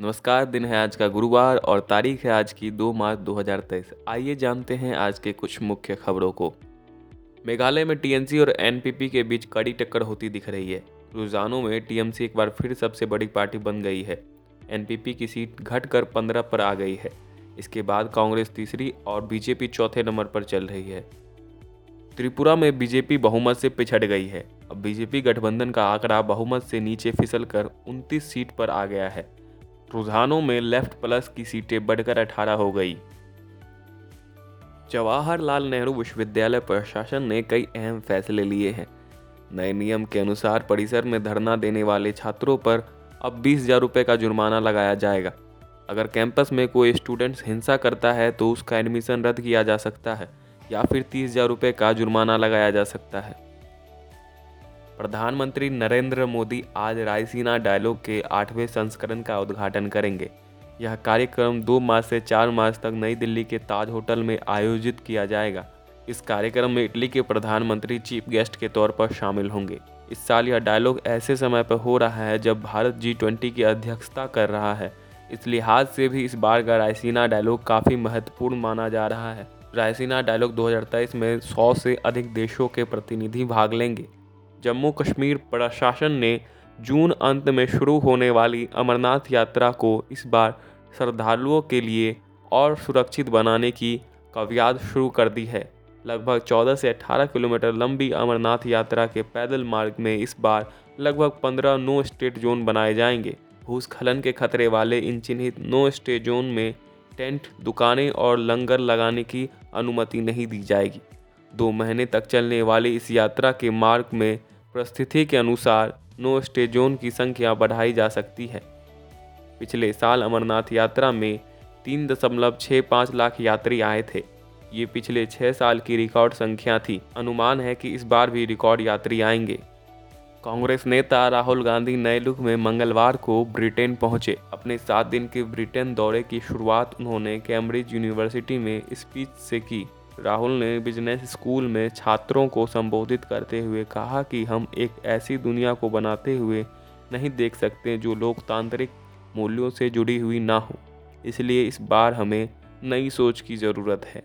नमस्कार, दिन है आज का गुरुवार और तारीख है आज की 2 मार्च 2023 आइए जानते हैं आज के कुछ मुख्य खबरों को। मेघालय में टीएमसी और एनपीपी के बीच कड़ी टक्कर होती दिख रही है। रुझानों में टीएमसी एक बार फिर सबसे बड़ी पार्टी बन गई है। एनपीपी की सीट घटकर 15 पर आ गई है। इसके बाद कांग्रेस तीसरी और बीजेपी चौथे नंबर पर चल रही है। त्रिपुरा में बीजेपी बहुमत से पिछड़ गई है। अब बीजेपी गठबंधन का आंकड़ा बहुमत से नीचे फिसल कर उनतीस सीट पर आ गया है। रुझानों में लेफ़्ट प्लस की सीटें बढ़कर 18 हो गई। जवाहरलाल नेहरू विश्वविद्यालय प्रशासन ने कई अहम फैसले लिए हैं। नए नियम के अनुसार परिसर में धरना देने वाले छात्रों पर अब बीस हज़ार रुपये का जुर्माना लगाया जाएगा। अगर कैंपस में कोई स्टूडेंट्स हिंसा करता है तो उसका एडमिशन रद्द किया जा सकता है, या फिर तीस हज़ार रुपये का जुर्माना लगाया जा सकता है। प्रधानमंत्री नरेंद्र मोदी आज रायसीना डायलॉग के आठवें संस्करण का उद्घाटन करेंगे। यह कार्यक्रम 2 मार्च से 4 मार्च तक नई दिल्ली के ताज होटल में आयोजित किया जाएगा। इस कार्यक्रम में इटली के प्रधानमंत्री चीफ गेस्ट के तौर पर शामिल होंगे। इस साल यह डायलॉग ऐसे समय पर हो रहा है जब भारत जी ट्वेंटी की अध्यक्षता कर रहा है। इस लिहाज से भी इस बार का रायसीना डायलॉग काफ़ी महत्वपूर्ण माना जा रहा है। रायसीना डायलॉग 2023 में 100 से अधिक देशों के प्रतिनिधि भाग लेंगे। जम्मू कश्मीर प्रशासन ने जून अंत में शुरू होने वाली अमरनाथ यात्रा को इस बार श्रद्धालुओं के लिए और सुरक्षित बनाने की कवायद शुरू कर दी है। लगभग 14 से 18 किलोमीटर लंबी अमरनाथ यात्रा के पैदल मार्ग में इस बार लगभग 15 नो स्टेट जोन बनाए जाएँगे। भूस्खलन के खतरे वाले इन चिन्हित नो स्टेट जोन में टेंट, दुकानें और लंगर लगाने की अनुमति नहीं दी जाएगी। दो महीने तक चलने वाली इस यात्रा के मार्ग में परिस्थिति के अनुसार नो स्टेजोन की संख्या बढ़ाई जा सकती है। पिछले साल अमरनाथ यात्रा में तीन दशमलव छः पाँच लाख यात्री आए थे। ये पिछले छः साल की रिकॉर्ड संख्या थी। अनुमान है कि इस बार भी रिकॉर्ड यात्री आएँगे। कांग्रेस नेता राहुल गांधी नए लुक में मंगलवार को ब्रिटेन पहुँचे। अपने सात दिन के ब्रिटेन दौरे की शुरुआत उन्होंने कैम्ब्रिज यूनिवर्सिटी में स्पीच से की। राहुल ने बिज़नेस स्कूल में छात्रों को संबोधित करते हुए कहा कि हम एक ऐसी दुनिया को बनाते हुए नहीं देख सकते जो लोकतांत्रिक मूल्यों से जुड़ी हुई ना हो। इसलिए इस बार हमें नई सोच की ज़रूरत है।